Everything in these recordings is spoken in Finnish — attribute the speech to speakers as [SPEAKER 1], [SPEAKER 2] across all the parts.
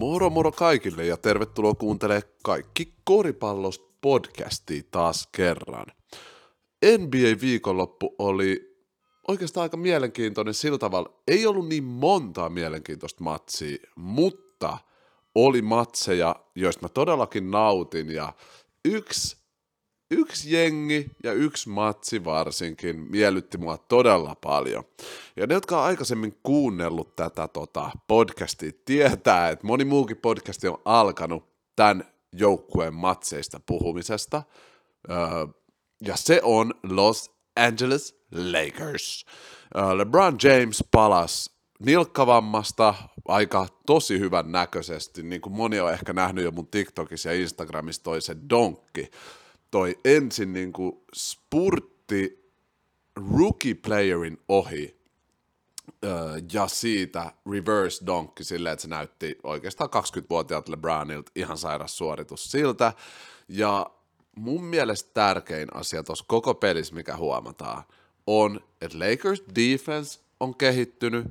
[SPEAKER 1] Moro moro kaikille ja tervetuloa kuuntelemaan Kaikki koripallosta podcastia taas kerran. NBA-viikonloppu oli oikeastaan aika mielenkiintoinen sillä tavalla. Ei ollut niin montaa mielenkiintoista matsia, mutta oli matseja, joista mä todellakin nautin ja yksi yksi jengi ja yksi matsi varsinkin miellytti mua todella paljon. Ja ne, jotka on aikaisemmin kuunnellut tätä tota, podcastia, tietää, että moni muukin podcasti on alkanut tämän joukkueen matseista puhumisesta. Öö, ja se on Los Angeles Lakers. Öö, LeBron James palasi nilkkavammasta aika tosi hyvän näköisesti, niin kuin moni on ehkä nähnyt jo mun TikTokissa ja Instagramissa toi se donkki toi ensin niin kuin spurtti rookie playerin ohi ja siitä reverse donkki silleen, että se näytti oikeastaan 20-vuotiaat LeBronilta ihan sairas suoritus siltä. Ja mun mielestä tärkein asia tuossa koko pelissä, mikä huomataan, on, että Lakers defense on kehittynyt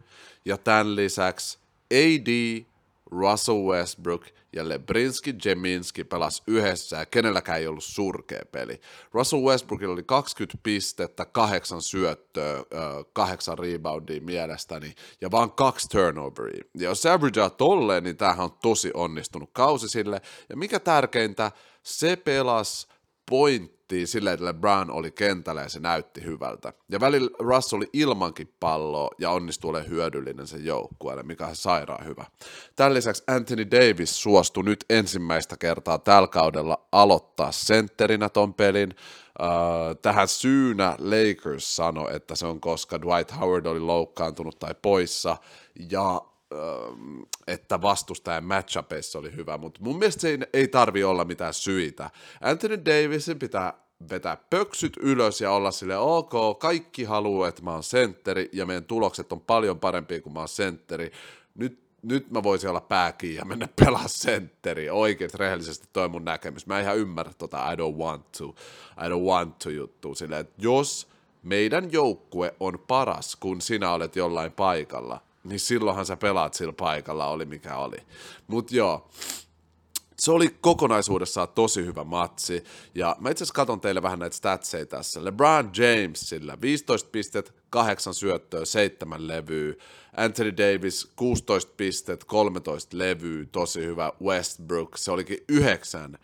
[SPEAKER 1] ja tämän lisäksi AD Russell Westbrook ja Lebrinski Jeminski pelas yhdessä ja kenelläkään ei ollut surkea peli. Russell Westbrookilla oli 20 pistettä, kahdeksan syöttöä, kahdeksan reboundia mielestäni ja vaan kaksi turnoveria. Ja jos averagea tolleen, niin tämähän on tosi onnistunut kausi sille. Ja mikä tärkeintä, se pelas point pelattiin silleen, että LeBron oli kentällä ja se näytti hyvältä. Ja välillä Russ oli ilmankin palloa ja onnistui olemaan hyödyllinen sen joukkueelle, mikä on sairaan hyvä. Tämän lisäksi Anthony Davis suostui nyt ensimmäistä kertaa tällä kaudella aloittaa sentterinä ton pelin. Uh, tähän syynä Lakers sanoi, että se on koska Dwight Howard oli loukkaantunut tai poissa, ja että vastustajan matchupeissa oli hyvä, mutta mun mielestä se ei, tarvi olla mitään syitä. Anthony Davisin pitää vetää pöksyt ylös ja olla sille ok, kaikki haluaa, että mä oon sentteri ja meidän tulokset on paljon parempia kuin mä oon sentteri. Nyt, nyt mä voisin olla pääkiin ja mennä pelaa sentteri. Oikein rehellisesti toi mun näkemys. Mä en ihan ymmärrä tota I don't want to, I don't want to juttu. Silleen, että jos meidän joukkue on paras, kun sinä olet jollain paikalla, niin silloinhan sä pelaat sillä paikalla, oli mikä oli. Mut joo, se oli kokonaisuudessaan tosi hyvä matsi, ja mä itse asiassa katon teille vähän näitä statseja tässä. LeBron Jamesilla 15 pistet, 8 syöttöä, 7 levyä. Anthony Davis 16 pistet, 13 levyä, tosi hyvä. Westbrook, se olikin 9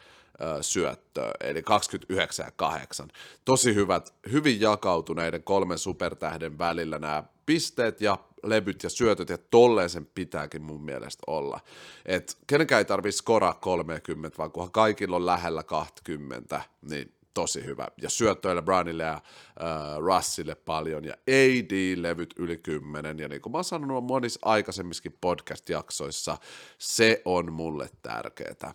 [SPEAKER 1] syöttöä, eli 29 ja 8. Tosi hyvät, hyvin jakautuneiden kolmen supertähden välillä nämä pisteet ja levyt ja syötöt, ja tolleen sen pitääkin mun mielestä olla. Et kenenkään ei tarvitse skoraa 30, vaan kunhan kaikilla on lähellä 20, niin tosi hyvä. Ja syöttöillä Brownille ja äh, Russille paljon, ja AD-levyt yli 10, ja niin kuin mä oon sanonut monissa aikaisemmissakin podcast-jaksoissa, se on mulle tärkeää.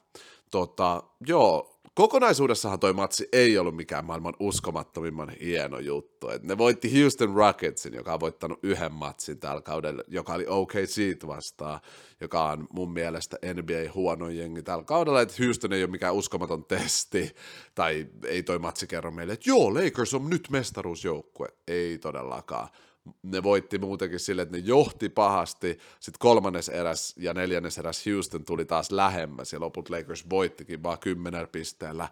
[SPEAKER 1] Tota, joo, kokonaisuudessahan toi matsi ei ollut mikään maailman uskomattomimman hieno juttu. Et ne voitti Houston Rocketsin, joka on voittanut yhden matsin tällä kaudella, joka oli OKC vastaan, joka on mun mielestä NBA huono jengi tällä kaudella, että Houston ei ole mikään uskomaton testi, tai ei toi matsi kerro meille, että joo, Lakers on nyt mestaruusjoukkue. Ei todellakaan ne voitti muutenkin sille, että ne johti pahasti, sitten kolmannes eräs ja neljännes eräs Houston tuli taas lähemmäs, ja loput Lakers voittikin vaan kymmenen pisteellä.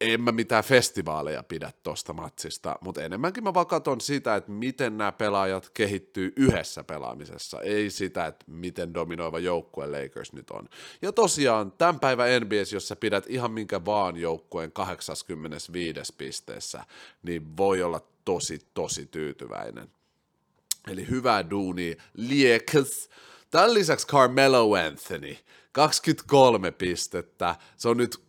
[SPEAKER 1] En mä mitään festivaaleja pidä tosta matsista, mutta enemmänkin mä vaan katson sitä, että miten nämä pelaajat kehittyy yhdessä pelaamisessa, ei sitä, että miten dominoiva joukkue Lakers nyt on. Ja tosiaan, tämän päivän NBS, jos sä pidät ihan minkä vaan joukkueen 85 pisteessä, niin voi olla tosi, tosi tyytyväinen. Eli hyvää duunia, Liekes. Tämän lisäksi Carmelo Anthony, 23 pistettä. Se on nyt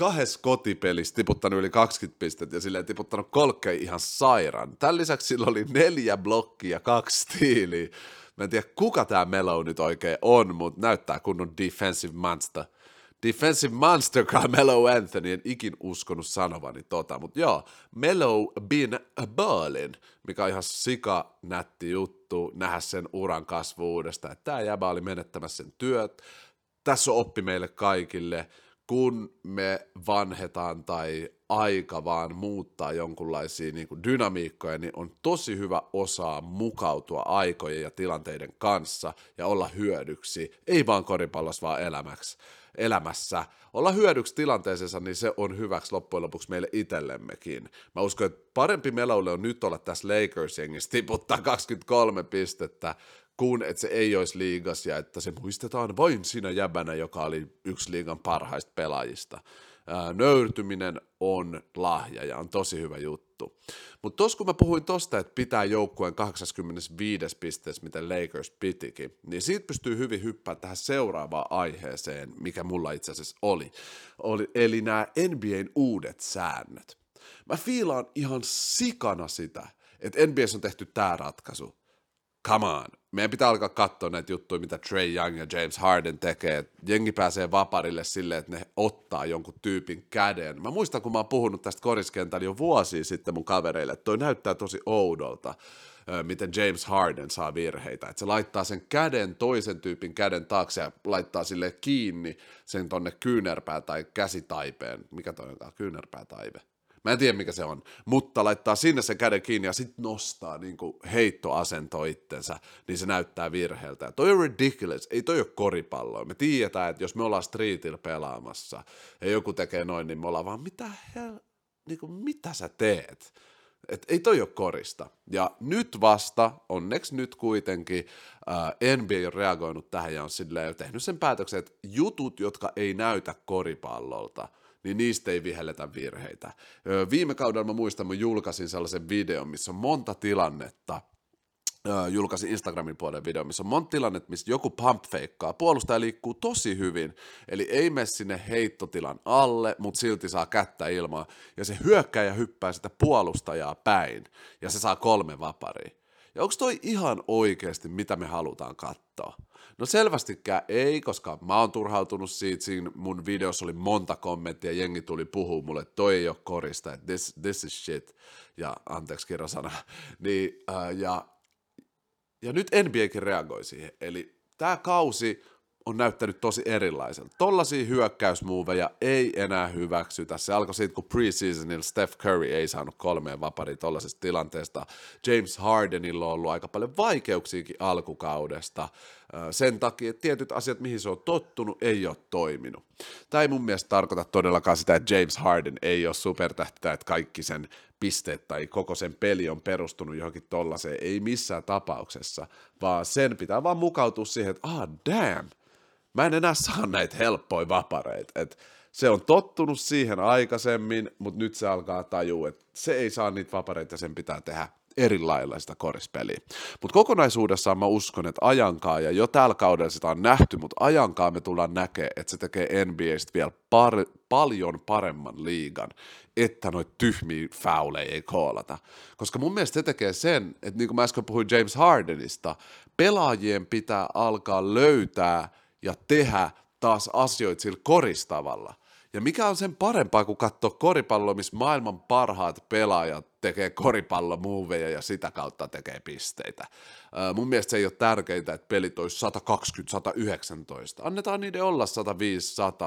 [SPEAKER 1] kahdessa kotipelissä tiputtanut yli 20 pistettä ja silleen tiputtanut kolkkei ihan sairaan. Tämän lisäksi sillä oli neljä blokkia kaksi stiiliä. Mä en tiedä, kuka tämä Melo nyt oikein on, mutta näyttää kunnon defensive monster – Defensive Monster Carmelo Anthony, en ikin uskonut sanovani tota, mutta joo, Melo bin Berlin, mikä on ihan sika nätti juttu, nähdä sen uran kasvuudesta, että tämä jäbä oli menettämässä sen työt, tässä on oppi meille kaikille, kun me vanhetaan tai aika vaan muuttaa jonkunlaisia niin kuin dynamiikkoja, niin on tosi hyvä osaa mukautua aikojen ja tilanteiden kanssa ja olla hyödyksi, ei vaan koripallossa, vaan elämäksi elämässä. Olla hyödyksi tilanteeseensa, niin se on hyväksi loppujen lopuksi meille itsellemmekin. Mä uskon, että parempi melolle on nyt olla tässä Lakers-jengissä tiputtaa 23 pistettä, kun että se ei olisi liigas ja että se muistetaan vain siinä jäbänä, joka oli yksi liigan parhaista pelaajista nöyrtyminen on lahja ja on tosi hyvä juttu. Mutta tuossa kun mä puhuin tosta, että pitää joukkueen 85 pisteessä, miten Lakers pitikin, niin siitä pystyy hyvin hyppää tähän seuraavaan aiheeseen, mikä mulla itse asiassa oli. oli eli nämä NBAn uudet säännöt. Mä fiilaan ihan sikana sitä, että NBAs on tehty tämä ratkaisu come on. Meidän pitää alkaa katsoa näitä juttuja, mitä Trey Young ja James Harden tekee. Jengi pääsee vaparille silleen, että ne ottaa jonkun tyypin käden. Mä muistan, kun mä oon puhunut tästä koriskentällä jo vuosia sitten mun kavereille, että toi näyttää tosi oudolta, miten James Harden saa virheitä. Että se laittaa sen käden toisen tyypin käden taakse ja laittaa sille kiinni sen tonne kyynärpää tai käsitaipeen. Mikä toi onkaan? Kyynärpää taipe Mä en tiedä, mikä se on, mutta laittaa sinne sen käden kiinni ja sitten nostaa niin kuin heittoasento itsensä, niin se näyttää virheeltä. Ja toi on ridiculous, ei toi ole koripalloa. Me tiedetään, että jos me ollaan streetillä pelaamassa ja joku tekee noin, niin me ollaan vaan, mitä hel... Niin kuin, mitä sä teet? Et ei toi ole korista. Ja nyt vasta, onneksi nyt kuitenkin, äh, NBA on reagoinut tähän ja on silleen tehnyt sen päätöksen, että jutut, jotka ei näytä koripallolta – niin niistä ei vihelletä virheitä. Viime kaudella mä muistan, mä julkaisin sellaisen videon, missä on monta tilannetta, julkaisin Instagramin puolen video, missä on monta tilannetta, missä joku pump feikkaa. Puolustaja liikkuu tosi hyvin, eli ei mene sinne heittotilan alle, mutta silti saa kättä ilmaa, ja se hyökkää ja hyppää sitä puolustajaa päin, ja se saa kolme vaparia. Ja onko toi ihan oikeasti, mitä me halutaan katsoa? No selvästikään ei, koska mä oon turhautunut siitä, siinä mun videossa oli monta kommenttia, jengi tuli puhua mulle, että toi ei ole korista, että this, this is shit, ja anteeksi kirjasana, niin, äh, ja, ja nyt NBAkin reagoi siihen, eli tämä kausi on näyttänyt tosi erilaiselta. Tollaisia hyökkäysmuoveja ei enää hyväksytä. Se alkoi siitä, kun preseasonilla Steph Curry ei saanut kolmeen vaparia tollaisesta tilanteesta. James Hardenilla on ollut aika paljon vaikeuksiakin alkukaudesta. Sen takia, että tietyt asiat, mihin se on tottunut, ei ole toiminut. Tämä ei mun mielestä tarkoita todellakaan sitä, että James Harden ei ole supertähti että kaikki sen pisteet tai koko sen peli on perustunut johonkin tollaiseen, ei missään tapauksessa, vaan sen pitää vaan mukautua siihen, että ah damn, mä en enää saa näitä helppoja vapareita. Et se on tottunut siihen aikaisemmin, mutta nyt se alkaa tajua, että se ei saa niitä vapareita sen pitää tehdä eri lailla sitä korispeliä. Mutta kokonaisuudessaan mä uskon, että ajankaa, ja jo tällä kaudella sitä on nähty, mutta ajankaa me tullaan näkemään, että se tekee NBAstä vielä par- paljon paremman liigan, että noita tyhmiä fauleja ei koolata. Koska mun mielestä se tekee sen, että niin kuin mä äsken puhuin James Hardenista, pelaajien pitää alkaa löytää ja tehdä taas asioita sillä koristavalla. Ja mikä on sen parempaa kuin katsoa koripalloa, missä maailman parhaat pelaajat tekee koripallomuoveja ja sitä kautta tekee pisteitä. Mun mielestä se ei ole tärkeintä, että pelit olisi 120-119. Annetaan niiden olla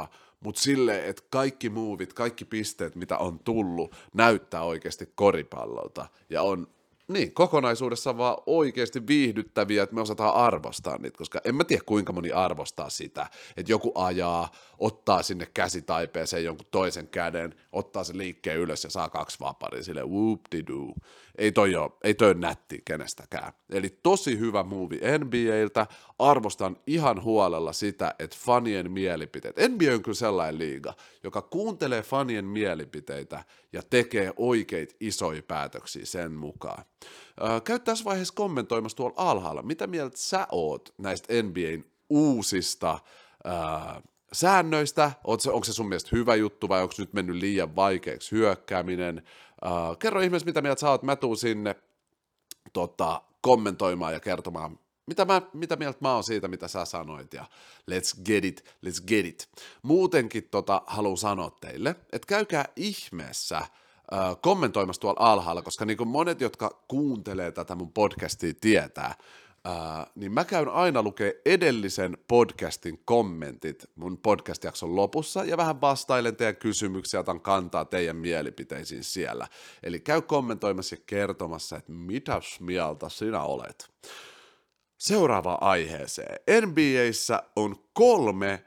[SPEAKER 1] 105-100, mutta sille, että kaikki muuvit, kaikki pisteet, mitä on tullut, näyttää oikeasti koripallolta ja on niin, kokonaisuudessa vaan oikeasti viihdyttäviä, että me osataan arvostaa niitä, koska en mä tiedä kuinka moni arvostaa sitä, että joku ajaa, ottaa sinne käsitaipeeseen jonkun toisen käden, ottaa sen liikkeen ylös ja saa kaksi vaparia, sille whoop Ei toi ole, ei toi ole nätti kenestäkään. Eli tosi hyvä movie NBAiltä, arvostan ihan huolella sitä, että fanien mielipiteet, NBA on kyllä sellainen liiga, joka kuuntelee fanien mielipiteitä ja tekee oikeita isoja päätöksiä sen mukaan. Käy tässä vaiheessa kommentoimassa tuolla alhaalla, mitä mieltä sä oot näistä NBAn uusista ää, säännöistä, onko se, onko se sun mielestä hyvä juttu vai onko nyt mennyt liian vaikeaksi hyökkääminen. Uh, kerro ihmeessä, mitä mieltä sä oot, mä tuun sinne tota, kommentoimaan ja kertomaan, mitä, mä, mitä mieltä mä oon siitä, mitä sä sanoit, ja let's get it, let's get it. Muutenkin tota, haluan sanoa teille, että käykää ihmeessä kommentoimassa tuolla alhaalla, koska niin kuin monet, jotka kuuntelee tätä mun podcastia, tietää, ää, niin mä käyn aina lukee edellisen podcastin kommentit mun podcast-jakson lopussa ja vähän vastailen teidän kysymyksiä, otan kantaa teidän mielipiteisiin siellä. Eli käy kommentoimassa ja kertomassa, että mitä mieltä sinä olet. Seuraava aiheeseen. NBAissä on kolme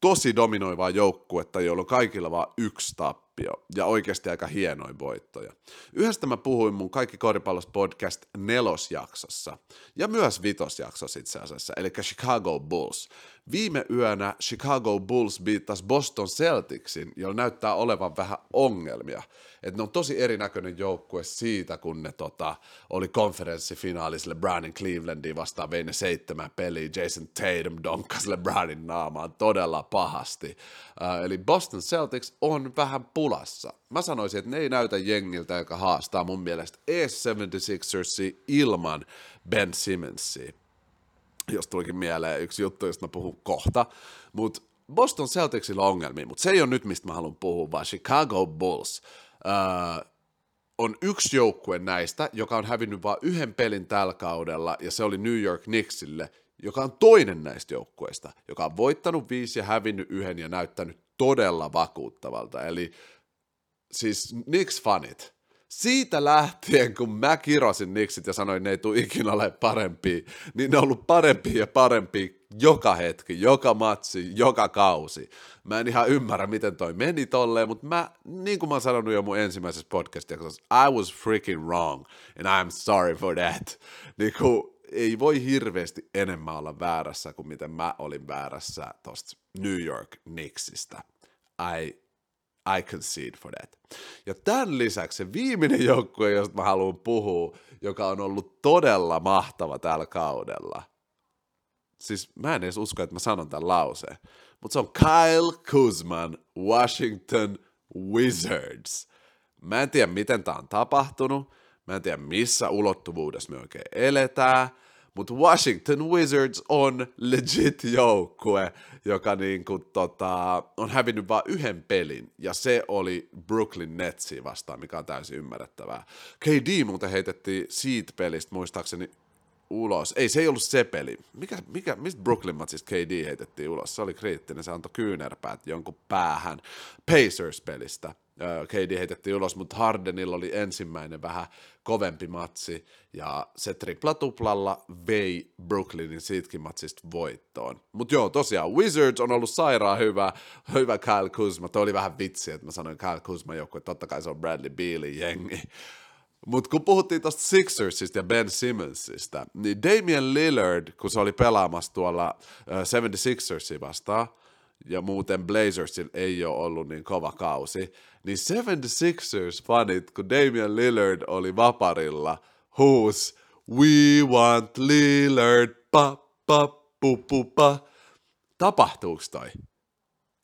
[SPEAKER 1] tosi dominoivaa joukkuetta, joilla on kaikilla vaan yksi tappio ja oikeasti aika hienoja voittoja. Yhdestä mä puhuin mun Kaikki koripallos podcast nelosjaksossa ja myös vitosjaksossa itse asiassa, eli Chicago Bulls. Viime yönä Chicago Bulls biittasi Boston Celticsin, jolla näyttää olevan vähän ongelmia. Että ne on tosi erinäköinen joukkue siitä, kun ne tota, oli konferenssifinaalissa LeBronin Clevelandiin vastaan, vei ne seitsemän peliä, Jason Tatum donkkasi LeBronin naamaan todella pahasti. Uh, eli Boston Celtics on vähän pulassa. Mä sanoisin, että ne ei näytä jengiltä, joka haastaa mun mielestä ees 76ersia ilman Ben Simmonsia jos tulikin mieleen yksi juttu, josta mä puhun kohta, mutta Boston Celticsilla on ongelmia, mutta se ei ole nyt, mistä mä haluan puhua, vaan Chicago Bulls. Öö, on yksi joukkue näistä, joka on hävinnyt vain yhden pelin tällä kaudella, ja se oli New York Knicksille, joka on toinen näistä joukkueista, joka on voittanut viisi ja hävinnyt yhden ja näyttänyt todella vakuuttavalta. Eli siis Knicks-fanit, siitä lähtien, kun mä kirosin Knicksit ja sanoin, että ne ei tule ikinä ole parempi, niin ne on ollut parempi ja parempi joka hetki, joka matsi, joka kausi. Mä en ihan ymmärrä, miten toi meni tolleen, mutta mä, niin kuin mä oon sanonut jo mun ensimmäisessä podcastissa, I was freaking wrong, and I'm sorry for that. Niin kuin, ei voi hirveästi enemmän olla väärässä kuin miten mä olin väärässä tosta New York Knicksistä. I I concede for that. Ja tämän lisäksi se viimeinen joukkue, josta mä haluan puhua, joka on ollut todella mahtava tällä kaudella. Siis mä en edes usko, että mä sanon tämän lauseen. Mutta se on Kyle Kuzman, Washington Wizards. Mä en tiedä, miten tämä on tapahtunut. Mä en tiedä, missä ulottuvuudessa me oikein eletään mutta Washington Wizards on legit joukkue, joka niinku tota, on hävinnyt vain yhden pelin, ja se oli Brooklyn Netsi vastaan, mikä on täysin ymmärrettävää. KD muuten heitettiin siitä pelistä muistaakseni ulos. Ei, se ei ollut se peli. Mikä, mikä, mistä Brooklyn Matsista KD heitettiin ulos? Se oli kriittinen, se antoi kyynärpäät jonkun päähän Pacers-pelistä. KD heitettiin ulos, mutta Hardenilla oli ensimmäinen vähän kovempi matsi, ja se tripla-tuplalla vei Brooklynin siitäkin matsista voittoon. Mutta joo, tosiaan Wizards on ollut sairaan hyvä, hyvä Kyle Kuzma. Toi oli vähän vitsi, että mä sanoin Kyle Kuzma joku, että totta kai se on Bradley Bealin jengi. Mutta kun puhuttiin tuosta Sixersista ja Ben Simmonsista, niin Damian Lillard, kun se oli pelaamassa tuolla uh, 76ersia vastaan, ja muuten Blazersilla ei ole ollut niin kova kausi, niin 76ers fanit, kun Damian Lillard oli vaparilla, huus, we want Lillard, pa, pa, pu, pu, pa. Tapahtuuko toi?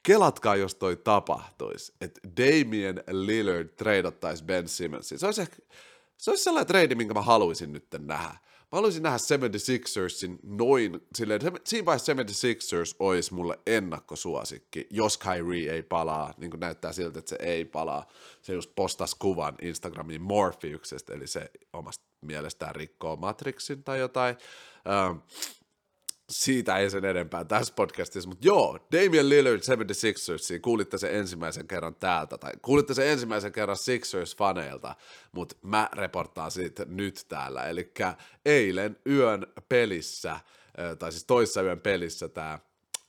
[SPEAKER 1] Kelatkaa, jos toi tapahtuisi, että Damian Lillard treidattaisi Ben Simmonsin. Se olisi, ehkä, se olisi sellainen trade, minkä mä haluaisin nyt nähdä. Mä haluaisin nähdä 76ersin noin, silleen, siinä vaiheessa 76ers olisi mulle ennakkosuosikki, jos Kyrie ei palaa, niin kuin näyttää siltä, että se ei palaa. Se just postasi kuvan Instagramiin Morpheuksestä, eli se omasta mielestään rikkoo Matrixin tai jotain. Um, siitä ei sen enempää tässä podcastissa, mutta joo, Damian Lillard 76ers, kuulitte sen ensimmäisen kerran täältä, tai kuulitte sen ensimmäisen kerran Sixers-faneilta, mutta mä reportaan siitä nyt täällä, eli eilen yön pelissä, tai siis toissa yön pelissä tämä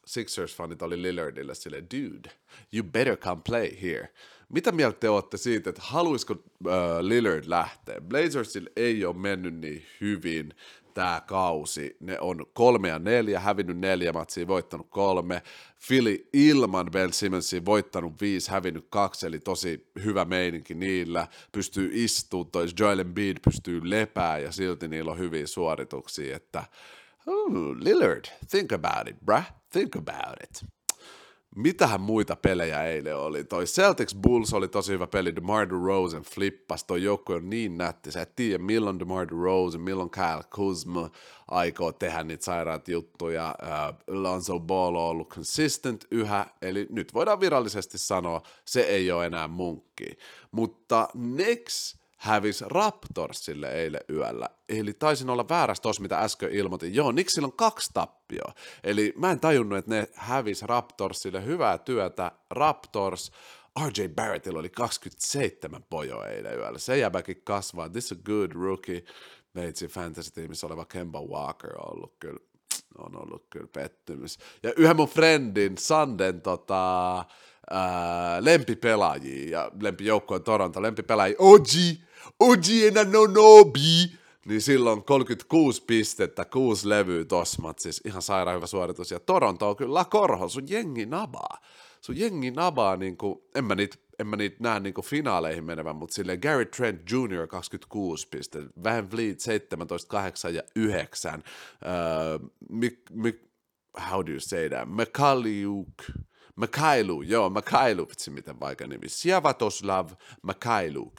[SPEAKER 1] Sixers-fanit oli Lillardille sille, dude, you better come play here. Mitä mieltä te olette siitä, että haluaisiko uh, Lillard lähteä? Blazersilla ei ole mennyt niin hyvin, tämä kausi. Ne on kolme ja neljä, hävinnyt neljä matsia, voittanut kolme. Philly ilman Ben Simmonsia voittanut viisi, hävinnyt kaksi, eli tosi hyvä meininki niillä. Pystyy istumaan, toi Joel Embiid pystyy lepää ja silti niillä on hyviä suorituksia, että oh, Lillard, think about it, bruh, think about it. Mitähän muita pelejä eilen oli? Toi Celtics Bulls oli tosi hyvä peli, DeMar DeRozan flippas, toi joukkue on niin nätti, sä et tiedä milloin DeMar DeRozan, milloin Kyle Kuzma aikoo tehdä niitä sairaat juttuja. Uh, Lonzo Ball on ollut consistent yhä, eli nyt voidaan virallisesti sanoa, se ei ole enää munkki. Mutta next hävisi Raptorsille eilen yöllä. Eli taisin olla väärässä tossa, mitä äsken ilmoitin. Joo, Nixillä on kaksi tappioa. Eli mä en tajunnut, että ne hävisi Raptorsille. Hyvää työtä, Raptors. RJ Barrettilla oli 27 pojoa eilen yöllä. Se jäbäkin kasvaa. This is a good rookie. Meitsi fantasy-tiimissä oleva Kemba Walker on ollut kyllä on ollut kyllä pettymys. Ja yhden mun friendin, Sanden, tota, ää, lempipelaajia ja lempijoukkojen Toronto, lempipelaajia, OG, OG Nobi, niin silloin 36 pistettä, kuusi levyä tossa siis ihan sairaan hyvä suoritus. Ja Toronto on kyllä korho, sun jengi nabaa. Sun jengi nabaa, niin kuin, en mä niitä en mä niitä näe niin finaaleihin menevän, mutta sille Gary Trent Jr. 26 pistettä, Van Vliet 17, 8 ja 9, uh, Mik, Mik, how do you say that, Mikaliuk, Mikailu, joo, Mikailu, vitsi miten vaikka nimi, Siavatoslav Mikailu, uh,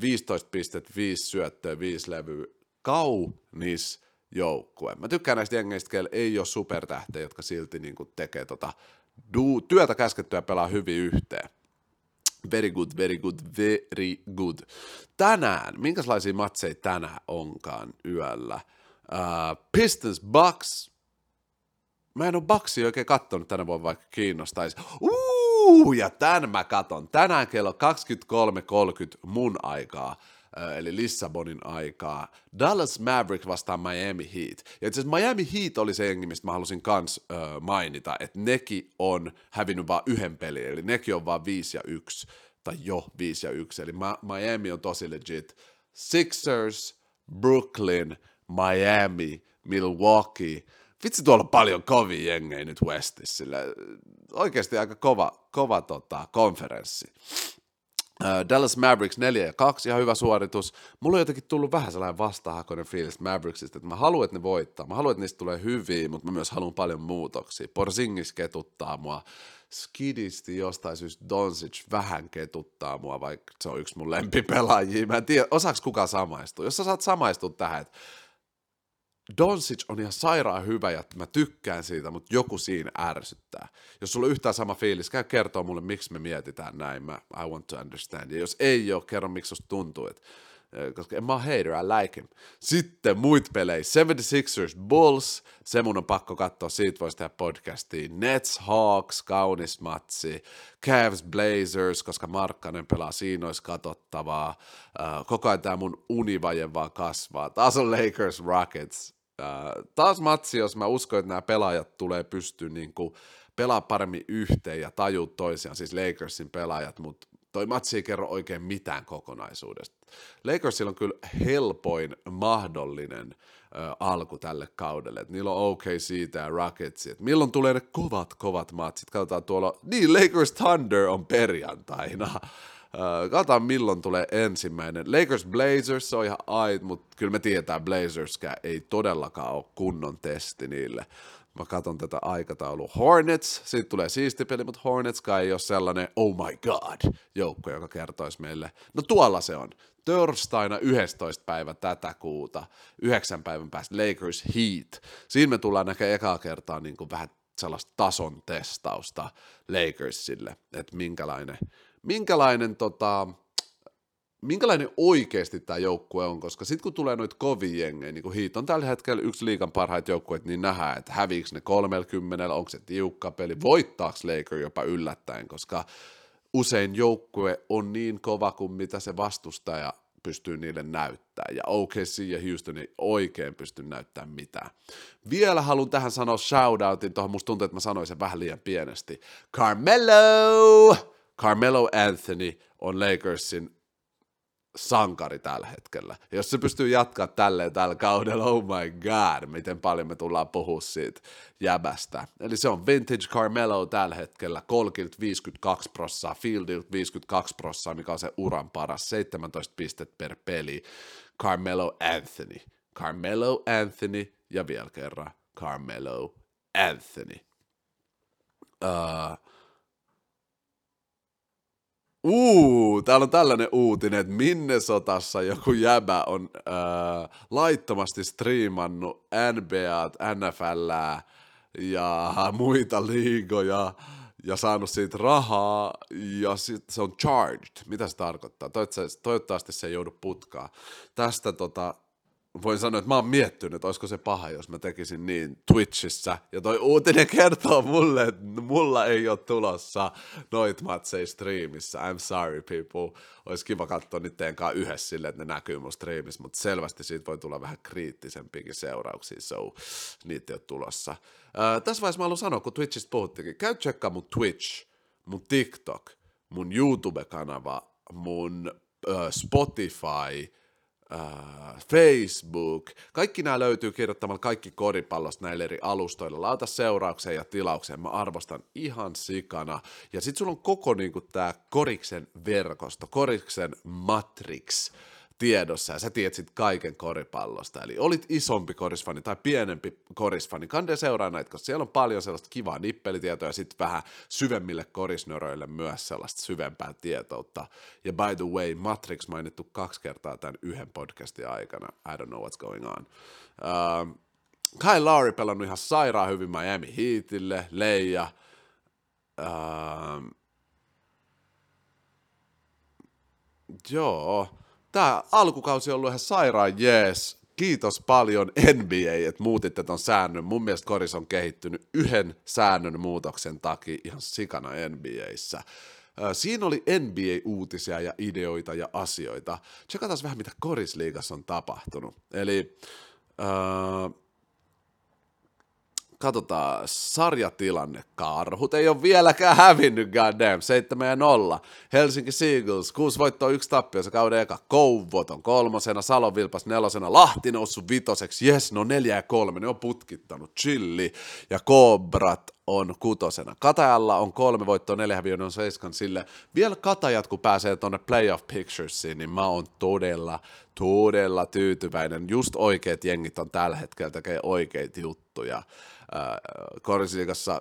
[SPEAKER 1] 15 pistettä, 5 syöttöä, 5 levyä, kaunis joukkue. Mä tykkään näistä jengeistä, keillä ei ole supertähtejä, jotka silti niin kuin tekee tota du- työtä käskettyä pelaa hyvin yhteen. Very good, very good, very good. Tänään, minkälaisia matseja tänään onkaan yöllä? Uh, Pistons, Bucks. Mä en ole Bucksia oikein kattonut tänä vuonna, vaikka kiinnostaisi. Uh, ja tän mä katon. Tänään kello 23.30 mun aikaa eli Lissabonin aikaa. Dallas Maverick vastaan Miami Heat. Ja itse asiassa Miami Heat oli se jengi, mistä mä halusin kans äh, mainita, että nekin on hävinnyt vain yhden pelin, eli nekin on vaan 5 ja 1, tai jo 5 ja 1, eli Ma- Miami on tosi legit. Sixers, Brooklyn, Miami, Milwaukee, vitsi tuolla on paljon kovia jengejä nyt Westissä, oikeasti aika kova, kova tota, konferenssi. Dallas Mavericks 4 ja 2, ihan hyvä suoritus. Mulla on jotenkin tullut vähän sellainen vastahakoinen fiilis Mavericksista, että mä haluan, että ne voittaa. Mä haluan, että niistä tulee hyviä, mutta mä myös haluan paljon muutoksia. Porzingis ketuttaa mua. Skidisti jostain syystä Doncic vähän ketuttaa mua, vaikka se on yksi mun lempipelaajia. Mä en tiedä, osaako kukaan samaistua. Jos sä saat samaistua tähän, että Doncic on ihan sairaan hyvä ja mä tykkään siitä, mutta joku siinä ärsyttää. Jos sulla on yhtään sama fiilis, käy kertoa mulle, miksi me mietitään näin, mä, I want to understand. Ja jos ei ole, kerro miksi susta tuntuu, että koska en mä hater, I like him. Sitten muit pelejä, 76ers Bulls, se mun on pakko katsoa, siitä voisi tehdä podcastia. Nets Hawks, kaunis matsi. Cavs Blazers, koska Markkanen pelaa, siinä olisi katsottavaa. Koko ajan tämä mun univaje vaan kasvaa. Taas on Lakers Rockets, Äh, taas matsi, jos mä uskon, että nämä pelaajat tulee pystyä niin pelaa paremmin yhteen ja tajuu toisiaan, siis Lakersin pelaajat, mutta toi matsi ei kerro oikein mitään kokonaisuudesta. Lakersilla on kyllä helpoin mahdollinen ö, alku tälle kaudelle, että niillä on OK siitä ja Rockets, että milloin tulee ne kovat, kovat matsit, katsotaan tuolla, niin Lakers Thunder on perjantaina, Uh, katsotaan milloin tulee ensimmäinen. Lakers Blazers on ihan ait, mutta kyllä me tietää Blazerskään ei todellakaan ole kunnon testi niille. Mä katson tätä aikataulua. Hornets, siitä tulee siisti peli, mutta Hornets ei ole sellainen oh my god joukko, joka kertoisi meille. No tuolla se on. Törstaina 11. päivä tätä kuuta, yhdeksän päivän päästä Lakers Heat. Siinä me tullaan näkemään ekaa kertaa niin kuin vähän sellaista tason testausta Lakersille, että minkälainen minkälainen, tota, minkälainen oikeasti tämä joukkue on, koska sitten kun tulee noita kovia jengejä, niin kuin Heat on tällä hetkellä yksi liikan parhaita joukkueita, niin nähdään, että häviikö ne 30, onko se tiukka peli, voittaako Laker jopa yllättäen, koska usein joukkue on niin kova kuin mitä se vastustaja pystyy niille näyttää, ja OKC ja Houston ei oikein pysty näyttämään mitään. Vielä haluan tähän sanoa shoutoutin, tuohon musta tuntuu, että mä sanoin sen vähän liian pienesti. Carmelo! Carmelo Anthony on Lakersin sankari tällä hetkellä. Jos se pystyy jatkaa tälleen tällä kaudella, oh my god, miten paljon me tullaan puhua siitä jäbästä. Eli se on vintage Carmelo tällä hetkellä, Kolkilt 52 prossaa, Fieldilt 52 prossaa, mikä on se uran paras, 17 pistet per peli. Carmelo Anthony, Carmelo Anthony ja vielä kerran Carmelo Anthony. Uh, Uu, täällä on tällainen uutinen, että Minnesotassa joku jäbä on äh, laittomasti striimannut NBA, NFL ja muita liigoja ja saanut siitä rahaa, ja sit se on charged. Mitä se tarkoittaa? Toivottavasti se ei joudu putkaan. Tästä tota, voin sanoa, että mä oon miettinyt, että olisiko se paha, jos mä tekisin niin Twitchissä. Ja toi uutinen kertoo mulle, että mulla ei ole tulossa noit matseja striimissä. I'm sorry people. Olisi kiva katsoa niiden kanssa yhdessä silleen, että ne näkyy mun striimissä, mutta selvästi siitä voi tulla vähän kriittisempiäkin seurauksia, so niitä ei ole tulossa. Äh, tässä vaiheessa mä haluan sanoa, kun Twitchistä puhuttiinkin, käy tsekkaa mun Twitch, mun TikTok, mun YouTube-kanava, mun äh, Spotify, Uh, Facebook, kaikki nämä löytyy kirjoittamalla kaikki koripallosta näille eri alustoilla. Lauta seuraukseen ja tilaukseen, mä arvostan ihan sikana. Ja sit sulla on koko niinku tää koriksen verkosto, koriksen matrix, tiedossa ja sä tiedät kaiken koripallosta. Eli olit isompi korisfani tai pienempi korisfani, kande seuraa näitä, koska siellä on paljon sellaista kivaa nippelitietoa ja sitten vähän syvemmille korisnöröille myös sellaista syvempää tietoutta. Ja by the way, Matrix mainittu kaksi kertaa tämän yhden podcastin aikana. I don't know what's going on. Uh, Kyle Lowry pelannut ihan sairaan hyvin Miami Heatille, Leija. Uh, joo, tämä alkukausi on ollut ihan sairaan jees. Kiitos paljon NBA, että muutitte ton säännön. Mun mielestä Koris on kehittynyt yhden säännön muutoksen takia ihan sikana NBAissä. Siinä oli NBA-uutisia ja ideoita ja asioita. Tsekataan vähän, mitä Korisliigassa on tapahtunut. Eli äh, katsotaan, sarjatilanne. Karhut ei ole vieläkään hävinnyt, goddamn, 7 ja 0. Helsinki Seagulls, 6 voittoa, yksi tappio, se kauden eka. Kouvot on kolmosena, Salon Vilpas nelosena, Lahti noussut vitoseksi, jes, no neljä ja kolme, ne on putkittanut, chilli. Ja Kobrat on kutosena. Katajalla on kolme voittoa, neljä häviöä, on seiskan sille. Vielä Katajat, kun pääsee tuonne playoff picturesiin, niin mä oon todella, todella tyytyväinen. Just oikeat jengit on tällä hetkellä tekee oikeita juttuja äh,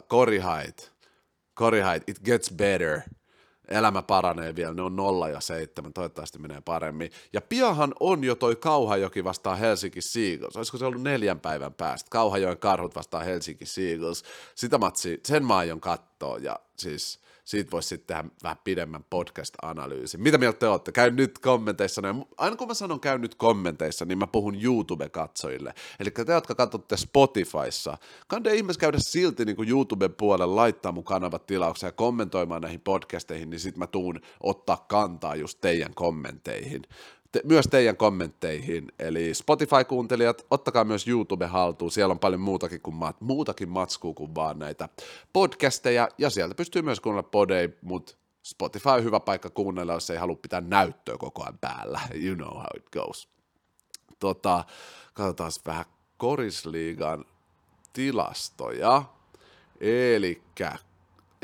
[SPEAKER 1] korihait, korihait, it gets better, elämä paranee vielä, ne on nolla ja seitsemän, toivottavasti menee paremmin. Ja piahan on jo toi Kauhajoki vastaan Helsinki Seagulls, olisiko se ollut neljän päivän päästä, Kauhajoen karhut vastaan Helsinki Seagulls, sitä matsi, sen mä aion katsoa, ja siis siitä voisi sitten tehdä vähän pidemmän podcast-analyysin. Mitä mieltä te olette? Käy nyt kommenteissa. Aina kun mä sanon käy nyt kommenteissa, niin mä puhun YouTube-katsojille. Eli te, jotka katsotte Spotifyssa, kannattaa ihmeessä käydä silti niin kuin YouTuben puolella, laittaa mun kanavat tilaukseen ja kommentoimaan näihin podcasteihin, niin sitten mä tuun ottaa kantaa just teidän kommenteihin te, myös teidän kommentteihin. Eli Spotify-kuuntelijat, ottakaa myös YouTube haltuun. Siellä on paljon muutakin, kuin mat, muutakin matskua kuin vaan näitä podcasteja. Ja sieltä pystyy myös kuunnella podei, mutta Spotify on hyvä paikka kuunnella, jos ei halua pitää näyttöä koko ajan päällä. You know how it goes. Tota, katsotaan vähän Korisliigan tilastoja. Eli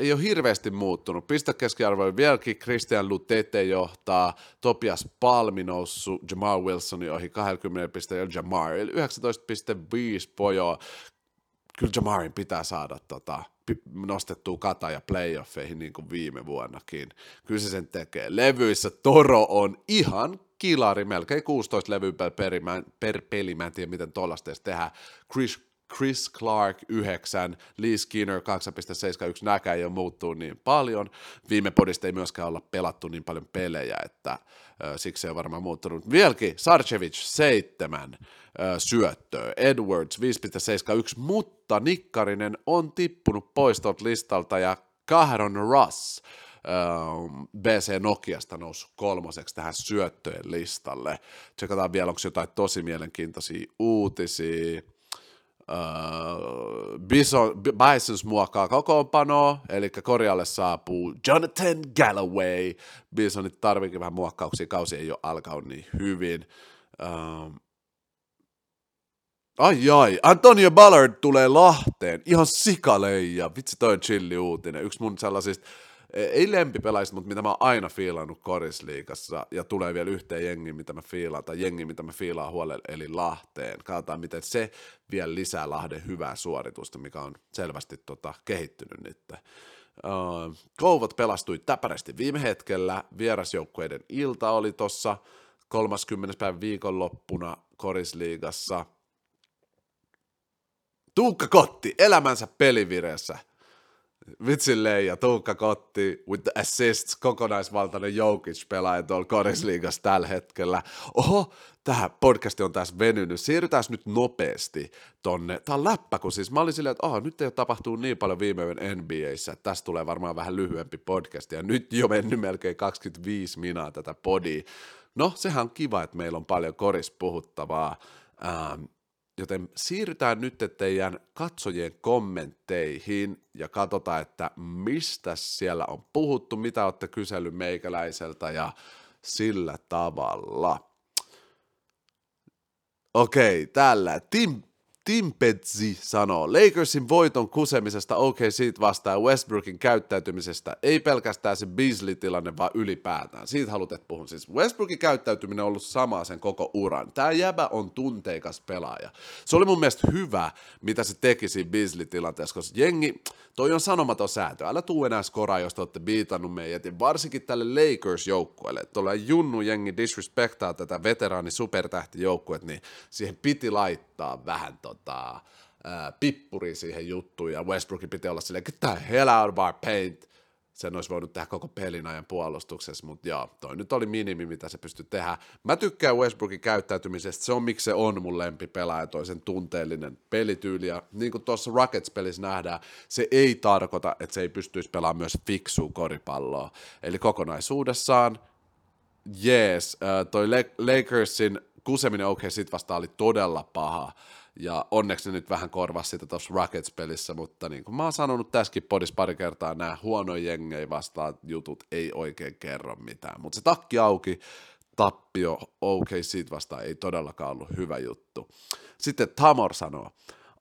[SPEAKER 1] ei ole hirveästi muuttunut. Pistekeskiarvo on vieläkin Christian Lutete johtaa, Topias Palmi noussut Jamal Wilsonin ohi 20 pisteen ja Jamar 19,5 pojoa. Kyllä Jamarin pitää saada tota, nostettua kata ja playoffeihin niin kuin viime vuonnakin. Kyllä se sen tekee. Levyissä Toro on ihan kilari, melkein 16 levyä per, per peli, mä en tiedä miten tollaista tehdään. Chris Chris Clark 9, Lee Skinner 2.71, näkään ei ole muuttuu niin paljon. Viime podista ei myöskään olla pelattu niin paljon pelejä, että siksi se on varmaan muuttunut. Vieläkin Sarcevic 7 ö, syöttöä, Edwards 5.71, mutta Nikkarinen on tippunut pois tuolta listalta ja Kahron Russ BC Nokiasta noussut kolmoseksi tähän syöttöjen listalle. Tsekataan vielä, onko jotain tosi mielenkiintoisia uutisia. Uh, Bison, Bisons muokkaa kokoonpanoa, eli korjalle saapuu Jonathan Galloway. Bisonit tarviikin vähän muokkauksia, kausi ei ole alkanut niin hyvin. Uh, ai ai, Antonio Ballard tulee Lahteen, ihan sikaleija, vitsi toi on chilli uutinen, yksi mun sellaisista ei lempipelaista, mutta mitä mä oon aina fiilannut korisliikassa, ja tulee vielä yhteen jengi, mitä mä fiilaan, tai jengi, mitä mä fiilaan huolella, eli Lahteen. Katsotaan, miten se vielä lisää Lahden hyvää suoritusta, mikä on selvästi tota, kehittynyt nyt. Uh, Kouvot pelastui täpärästi viime hetkellä, vierasjoukkueiden ilta oli tuossa 30. päivän viikonloppuna korisliigassa. Tuukka Kotti, elämänsä pelivireessä – Vitsi Leija, Tuukka Kotti with the assists, kokonaisvaltainen Jokic pelaaja tuolla Korisliigassa tällä hetkellä. Oho, tämä podcast on tässä venynyt, siirrytään nyt nopeasti tonne. Tämä on läppä, kun siis mä olin silleen, että oh, nyt ei ole tapahtunut niin paljon viime yön NBAissä, että tästä tulee varmaan vähän lyhyempi podcast, ja nyt jo mennyt melkein 25 minaa tätä podia. No, sehän on kiva, että meillä on paljon koris puhuttavaa. Ähm, Joten siirrytään nyt teidän katsojien kommentteihin ja katsotaan, että mistä siellä on puhuttu, mitä olette kysellyt meikäläiseltä ja sillä tavalla. Okei, tällä. Tim Tim Petzi sanoo, Lakersin voiton kusemisesta OK siitä vastaa Westbrookin käyttäytymisestä, ei pelkästään se Beasley-tilanne, vaan ylipäätään. Siitä haluat puhun. Siis Westbrookin käyttäytyminen on ollut sama sen koko uran. Tämä jäbä on tunteikas pelaaja. Se oli mun mielestä hyvä, mitä se teki siinä Beasley-tilanteessa, koska jengi, toi on sanomaton sääntö. Älä tuu enää skoraa, jos te olette biitannut meidät, varsinkin tälle Lakers-joukkueelle. Tuolla junnu jengi disrespektaa tätä veteraani supertähtijoukkuet, niin siihen piti laittaa vähän to tota, ää, pippuri siihen juttuun, ja Westbrookin piti olla silleen, get the hell out our paint, sen olisi voinut tehdä koko pelin ajan puolustuksessa, mutta joo, toi nyt oli minimi, mitä se pystyi tehdä. Mä tykkään Westbrookin käyttäytymisestä, se on miksi se on mun lempipelaaja, toi sen tunteellinen pelityyli, ja niin kuin tuossa Rockets-pelissä nähdään, se ei tarkoita, että se ei pystyisi pelaamaan myös fiksua koripalloa. Eli kokonaisuudessaan, jees, toi Lakersin kuseminen OK sit vasta oli todella paha, ja onneksi ne nyt vähän korvasi sitä tuossa Rockets-pelissä, mutta niin kuin mä oon sanonut tässäkin podissa pari kertaa, nämä huonoja jengejä vastaan jutut ei oikein kerro mitään, mutta se takki auki, tappio OK siitä vastaan ei todellakaan ollut hyvä juttu. Sitten Tamor sanoo,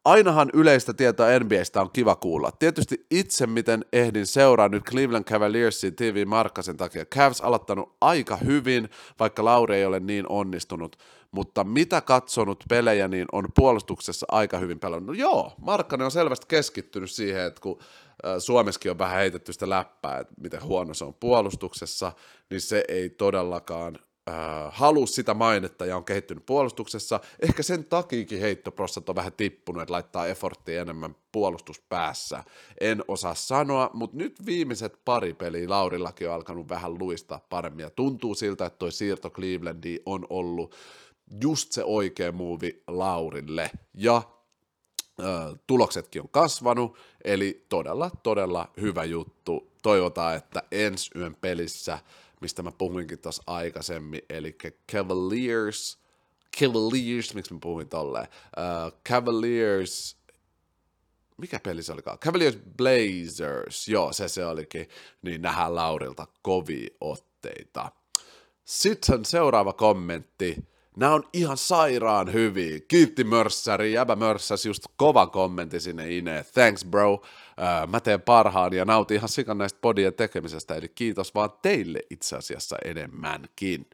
[SPEAKER 1] ainahan yleistä tietoa NBAstä on kiva kuulla. Tietysti itse, miten ehdin seuraa nyt Cleveland Cavaliersin TV Markkasen takia. Cavs aloittanut aika hyvin, vaikka Lauri ei ole niin onnistunut. Mutta mitä katsonut pelejä, niin on puolustuksessa aika hyvin pelannut. No joo, Markkanen on selvästi keskittynyt siihen, että kun Suomessakin on vähän heitetty sitä läppää, että miten huono se on puolustuksessa, niin se ei todellakaan äh, halua sitä mainetta ja on kehittynyt puolustuksessa. Ehkä sen takiakin heittoprossat on vähän tippunut, että laittaa efforttia enemmän puolustuspäässä. En osaa sanoa, mutta nyt viimeiset pari peliä Laurillakin on alkanut vähän luistaa paremmin ja tuntuu siltä, että toi siirto Clevelandiin on ollut just se oikea muuvi Laurille. Ja ö, tuloksetkin on kasvanut, eli todella, todella hyvä juttu. Toivotaan, että ensi yön pelissä – mistä mä puhuinkin tuossa aikaisemmin, eli Cavaliers, Cavaliers, miksi mä puhuin tolleen, uh, Cavaliers, mikä peli se olikaan? Cavaliers Blazers, joo, se se olikin, niin nähdään Laurilta kovia otteita. Sitten seuraava kommentti, Nämä on ihan sairaan hyviä. Kiitti Mörssäri, jäbä Mörssäs just kova kommentti sinne Ine. Thanks bro. mä teen parhaan ja nautin ihan sikan näistä podien tekemisestä, eli kiitos vaan teille itse asiassa enemmänkin.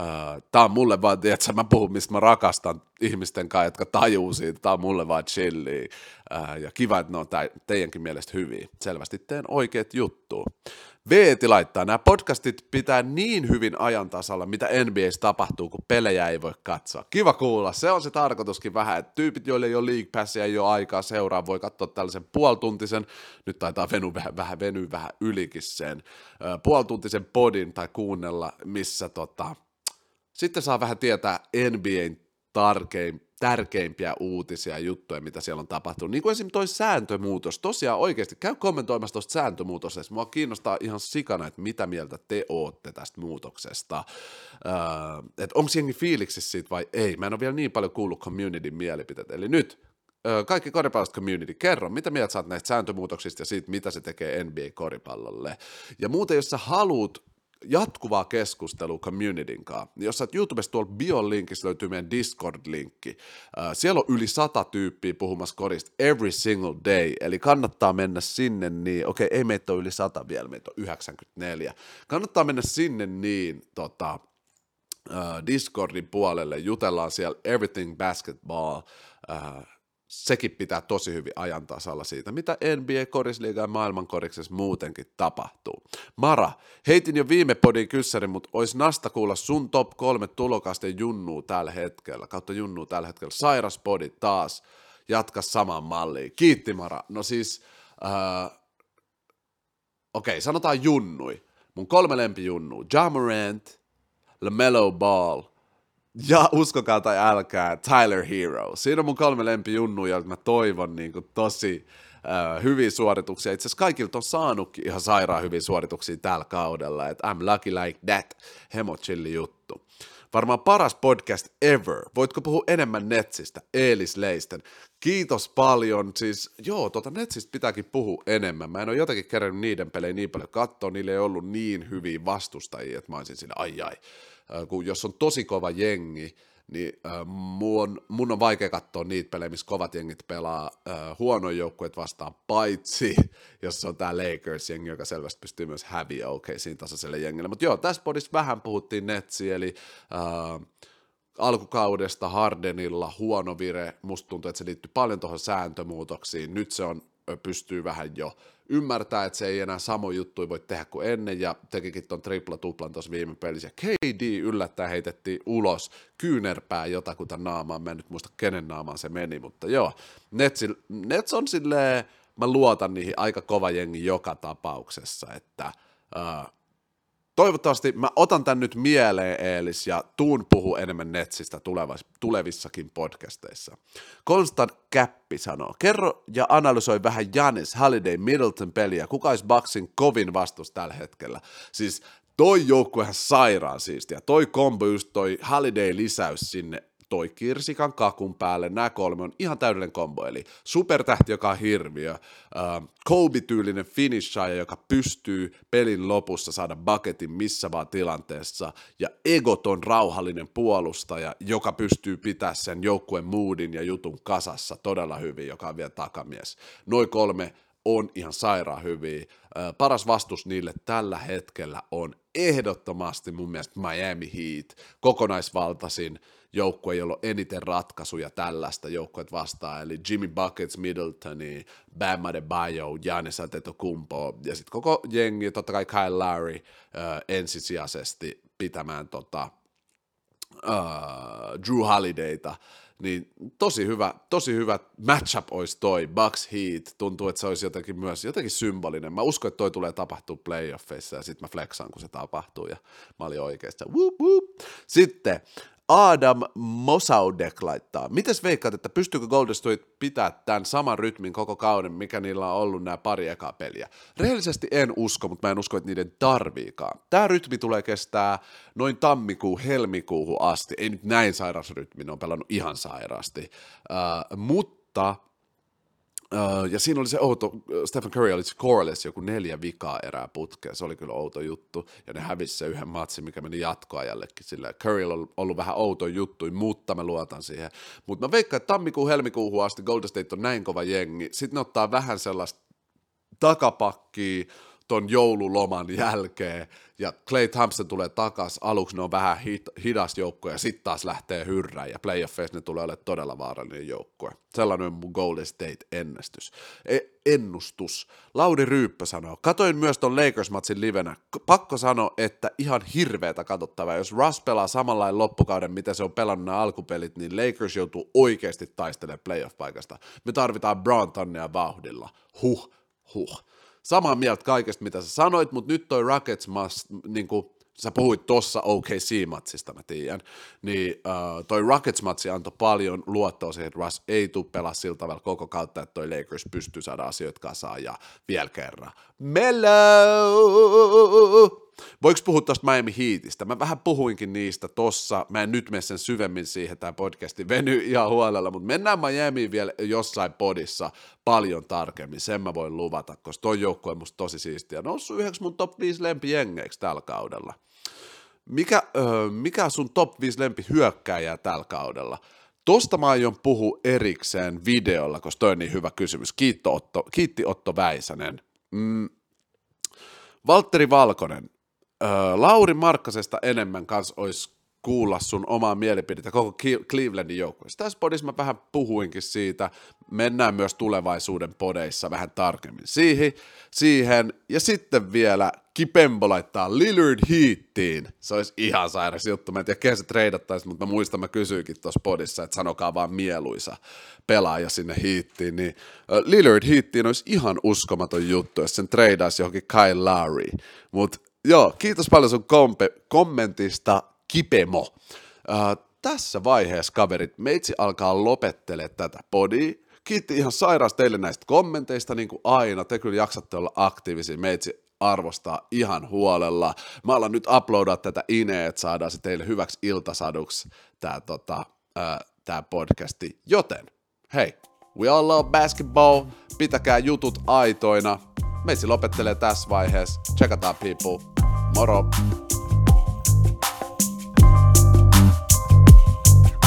[SPEAKER 1] Uh, tää on mulle vaan, että mä puhun, mistä mä rakastan ihmisten kanssa, jotka tajuu siitä, tää on mulle vaan chilli. Uh, ja kiva, että ne on teidänkin mielestä hyviä. Selvästi teen oikeat juttu. Veeti laittaa, nämä podcastit pitää niin hyvin ajan tasalla, mitä NBAssä tapahtuu, kun pelejä ei voi katsoa. Kiva kuulla, se on se tarkoituskin vähän, että tyypit, joille ei ole League Passia, ei ole aikaa seuraa, voi katsoa tällaisen puoltuntisen, nyt taitaa veny vähän, vähän venyä vähän ylikin sen, puoltuntisen podin tai kuunnella, missä tota, sitten saa vähän tietää NBAn tarkein, tärkeimpiä uutisia juttuja, mitä siellä on tapahtunut. Niin kuin esimerkiksi toi sääntömuutos. Tosiaan oikeasti käy kommentoimassa tuosta sääntömuutoksesta. Mua kiinnostaa ihan sikana, että mitä mieltä te ootte tästä muutoksesta. Öö, että onko jengi fiiliksissä siitä vai ei. Mä en ole vielä niin paljon kuullut communityn mielipiteet. Eli nyt öö, kaikki koripallosta community, kerro, mitä mieltä saat näistä sääntömuutoksista ja siitä, mitä se tekee NBA-koripallolle. Ja muuten, jos sä haluat jatkuvaa keskustelua communityn kanssa. Jos sä YouTubessa tuolla bio-linkissä löytyy meidän Discord-linkki. siellä on yli sata tyyppiä puhumassa korista every single day, eli kannattaa mennä sinne niin, okei, okay, ei meitä ole yli sata vielä, meitä on 94. Kannattaa mennä sinne niin, tota, Discordin puolelle, jutellaan siellä Everything Basketball, sekin pitää tosi hyvin ajan tasalla siitä, mitä NBA, korisliiga ja maailmankoriksessa muutenkin tapahtuu. Mara, heitin jo viime podin kyssärin, mutta olisi nasta kuulla sun top kolme tulokasten junnuu tällä hetkellä, kautta junnuu tällä hetkellä. Sairas podi taas, jatka saman malliin. Kiitti Mara. No siis, äh, okei, sanotaan junnui. Mun kolme lempijunnua, Ja Morant, LaMelo Ball ja uskokaa tai älkää, Tyler Hero. Siinä on mun kolme lempijunnua, joilta mä toivon niin kuin, tosi uh, hyviä suorituksia. Itse asiassa kaikilta on saanutkin ihan sairaan hyviä suorituksia tällä kaudella. että I'm lucky like that. Hemo chilli juttu. Varmaan paras podcast ever. Voitko puhua enemmän Netsistä? Eelis Leisten. Kiitos paljon. Siis joo, tota Netsistä pitääkin puhua enemmän. Mä en ole jotenkin kerännyt niiden pelejä niin paljon katsoa. Niillä ei ollut niin hyviä vastustajia, että mä olisin siinä ai ai. Kun jos on tosi kova jengi, niin äh, mun, mun on vaikea katsoa niitä pelejä, missä kovat jengit pelaa äh, huonoja joukkueet vastaan, paitsi jos se on tämä Lakers-jengi, joka selvästi pystyy myös häviä siinä tasaiselle jengille. Mutta joo, tässä podissa vähän puhuttiin netsi, eli äh, alkukaudesta Hardenilla huono vire, musta tuntuu, että se liittyy paljon tuohon sääntömuutoksiin, nyt se on pystyy vähän jo ymmärtää, että se ei enää samo juttu voi tehdä kuin ennen, ja tekikin ton tripla-tuplan tuossa viime pelissä. KD yllättäen heitettiin ulos kyynärpää jotakuta naamaan, mä en nyt muista kenen naamaan se meni, mutta joo, Nets, Nets on silleen, mä luotan niihin aika kova jengi joka tapauksessa, että uh, toivottavasti mä otan tän nyt mieleen, Eelis, ja tuun puhu enemmän Netsistä tulevissakin podcasteissa. Konstant Käppi sanoo, kerro ja analysoi vähän Janis Holiday Middleton peliä, kuka olisi Bucksin kovin vastus tällä hetkellä. Siis toi joukkuehan sairaan siistiä, toi kombo just toi Holiday lisäys sinne toi kirsikan kakun päälle, nämä kolme on ihan täydellinen kombo, eli supertähti, joka on hirviö, uh, Kobe-tyylinen finisher, joka pystyy pelin lopussa saada bucketin missä vaan tilanteessa, ja egoton rauhallinen puolustaja, joka pystyy pitää sen joukkueen moodin ja jutun kasassa todella hyvin, joka on vielä takamies. Noin kolme on ihan sairaan hyviä. Paras vastus niille tällä hetkellä on ehdottomasti mun mielestä Miami Heat, kokonaisvaltaisin joukkue, jolla on eniten ratkaisuja tällaista joukkueet vastaan, eli Jimmy Buckets, Middletoni, Bam Adebayo, Giannis Antetokounmpo, ja sitten koko jengi, totta kai Kyle Lowry äh, ensisijaisesti pitämään tota, äh, Drew Holidayta, niin tosi hyvä, tosi hyvä matchup olisi toi, Bucks Heat, tuntuu, että se olisi jotenkin myös jotenkin symbolinen. Mä uskon, että toi tulee tapahtua playoffeissa ja sitten mä flexaan, kun se tapahtuu ja mä olin oikeasti. Whoop, whoop. Sitten Adam Mosaudek laittaa. Mites veikkaat, että pystyykö Golden State pitää tämän saman rytmin koko kauden, mikä niillä on ollut nämä pari ekaa peliä? Rehellisesti en usko, mutta mä en usko, että niiden tarviikaan. Tämä rytmi tulee kestää noin tammikuu, helmikuuhun asti. Ei nyt näin sairas rytmi, ne on pelannut ihan sairaasti. Uh, mutta ja siinä oli se outo, Stephen Curry oli scoreless joku neljä vikaa erää putkea, se oli kyllä outo juttu, ja ne hävisi se yhden matsin, mikä meni jatkoajallekin, sillä. Curry on ollut vähän outo juttu, mutta mä luotan siihen. Mutta mä veikkaan, että tammikuun, helmikuuhun asti Golden State on näin kova jengi, sitten ne ottaa vähän sellaista takapakkia, ton joululoman jälkeen, ja Clay Thompson tulee takas, aluksi ne on vähän hit- hidas joukkue, ja sitten taas lähtee hyrrään, ja playoffeissa ne tulee olemaan todella vaarallinen joukkue. Sellainen on mun Golden State-ennustus. E- ennustus. Lauri Ryyppä sanoo, katoin myös ton Lakers-matsin livenä, pakko sanoa, että ihan hirveätä katsottavaa. Jos Russ pelaa samanlainen loppukauden, mitä se on pelannut nämä alkupelit, niin Lakers joutuu oikeasti taistelemaan playoff-paikasta. Me tarvitaan Brown tonnia vauhdilla. Huh, huh samaa mieltä kaikesta, mitä sä sanoit, mutta nyt toi Rockets, mas, niin kuin, sä puhuit tossa OKC-matsista, mä tiedän, niin uh, toi Rockets-matsi antoi paljon luottoa siihen, että Russ ei tule pelaa sillä tavalla koko kautta, että toi Lakers pystyy saada asioita kasaan ja vielä kerran. Mellow! Voiko puhua tuosta Miami Heatistä? Mä vähän puhuinkin niistä tossa, mä en nyt mene sen syvemmin siihen, tämä podcasti veny ihan huolella, mutta mennään Miamiin vielä jossain podissa paljon tarkemmin, sen mä voin luvata, koska toi joukkue on musta tosi siistiä, noussut yhdeksi mun top 5 lempijengeiksi tällä kaudella. Mikä, öö, mikä sun top 5 lempi hyökkääjää tällä kaudella? Tosta mä aion puhua erikseen videolla, koska toi on niin hyvä kysymys. Kiitti Otto, kiitti Otto Väisänen. Mm. Valtteri Valkonen, Lauri Markkasesta enemmän kanssa olisi kuulla sun omaa mielipidettä koko Clevelandin joukkueesta. Tässä podissa mä vähän puhuinkin siitä, mennään myös tulevaisuuden podeissa vähän tarkemmin siihen, siihen. ja sitten vielä Kipembo laittaa Lillard Heattiin. Se olisi ihan sairas juttu. Mä en tiedä, se treidattaisi, mutta mä muistan, mä kysyikin tuossa podissa, että sanokaa vaan mieluisa pelaaja sinne Heattiin. Niin Lillard Heattiin olisi ihan uskomaton juttu, jos sen treidaisi johonkin Kyle Lowry. Mutta joo, kiitos paljon sun kompe- kommentista, Kipemo. Uh, tässä vaiheessa, kaverit, meitsi alkaa lopettele tätä podia. Kiitti ihan sairaasti teille näistä kommenteista, niin kuin aina. Te kyllä jaksatte olla aktiivisia. Meitsi arvostaa ihan huolella. Mä alan nyt uploadaa tätä ineä, että saadaan se teille hyväksi iltasaduksi tämä tota, tää podcasti. Joten, hei, we all love basketball, pitäkää jutut aitoina. Meitsi lopettelee tässä vaiheessa. Checkataan people. Moro!